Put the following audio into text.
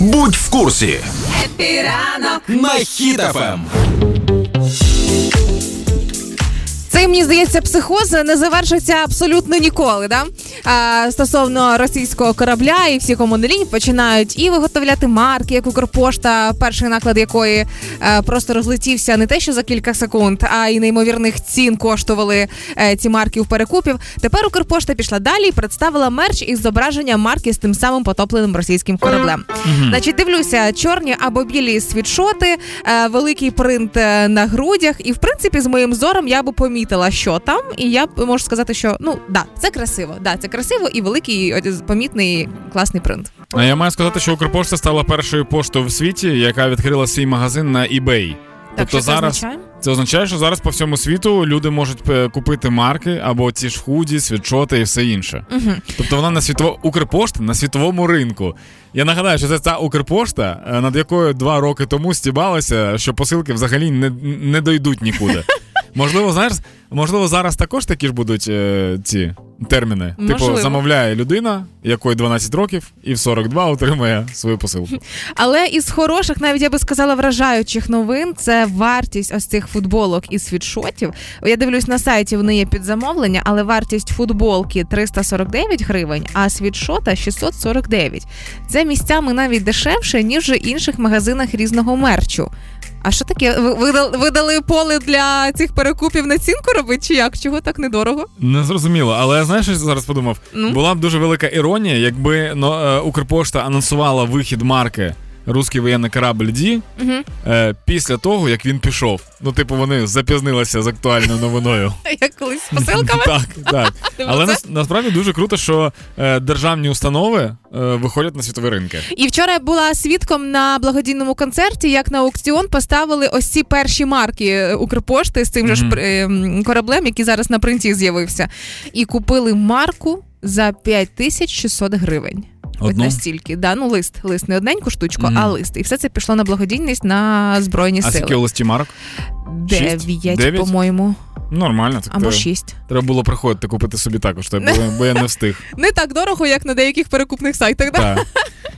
Будь в курсі Happy ранок на Хіт FM. Це мені здається, психоз не завершиться абсолютно ніколи. Да? А, стосовно російського корабля, і всі комунальні починають і виготовляти марки, як Укрпошта, перший наклад якої е, просто розлетівся не те, що за кілька секунд, а й неймовірних цін коштували е, ці марки в перекупів. Тепер Укрпошта пішла далі і представила мерч із зображенням марки з тим самим потопленим російським кораблем. Значить, дивлюся, чорні або білі світшоти, е, великий принт на грудях, і в принципі, з моїм зором я би помітила, що там, і я можу сказати, що ну да, це красиво. Да, це красиво і великий помітний класний принт. А я маю сказати, що Укрпошта стала першою поштою в світі, яка відкрила свій магазин на eBay. Так, тобто що це зараз означає? це означає, що зараз по всьому світу люди можуть е, купити марки або ті ж худі, світшоти і все інше. Угу. Тобто вона на світово Укрпошта на світовому ринку. Я нагадаю, що це ця Укрпошта, е, над якою два роки тому стібалися, що посилки взагалі не, не дойдуть нікуди. Можливо, знаєш, можливо, зараз також такі ж будуть е, ці терміни. Можливо. Типу, замовляє людина, якої 12 років, і в 42 отримує свою посилку. Але із хороших, навіть я би сказала, вражаючих новин це вартість ось цих футболок і світшотів. Я дивлюсь на сайті, вони є під замовлення, але вартість футболки 349 гривень, а світшота 649. Це місцями навіть дешевше, ніж в інших магазинах різного мерчу. А що таке? Ви видали, поле для цих перекупів націнку робити? Чи як? Чого так недорого? Не зрозуміло, але знаєш, що я зараз подумав? Ну? Була б дуже велика іронія, якби ну, Укрпошта анонсувала вихід марки Руський воєнний корабль Ді Угу. е, після того, як він пішов. Ну, типу, вони запізнилися з актуальною новиною. Як колись з посилками? Так, так. Але це? нас, насправді дуже круто, що е, державні установи е, виходять на світові ринки. І вчора я була свідком на благодійному концерті, як на аукціон поставили ось ці перші марки е, Укрпошти з цим же ж ем, кораблем, який зараз на принті з'явився. І купили марку за 5600 гривень. От Одну? настільки. Да, ну лист, лист, не одненьку штучку, Мгм. а лист. І все це пішло на благодійність на Збройні А скільки у листі марок? Дев'ять, по-моєму, Нормально. Так або шість. Треба було приходити купити собі також, бо я не встиг. Не так дорого, як на деяких перекупних сайтах. Так.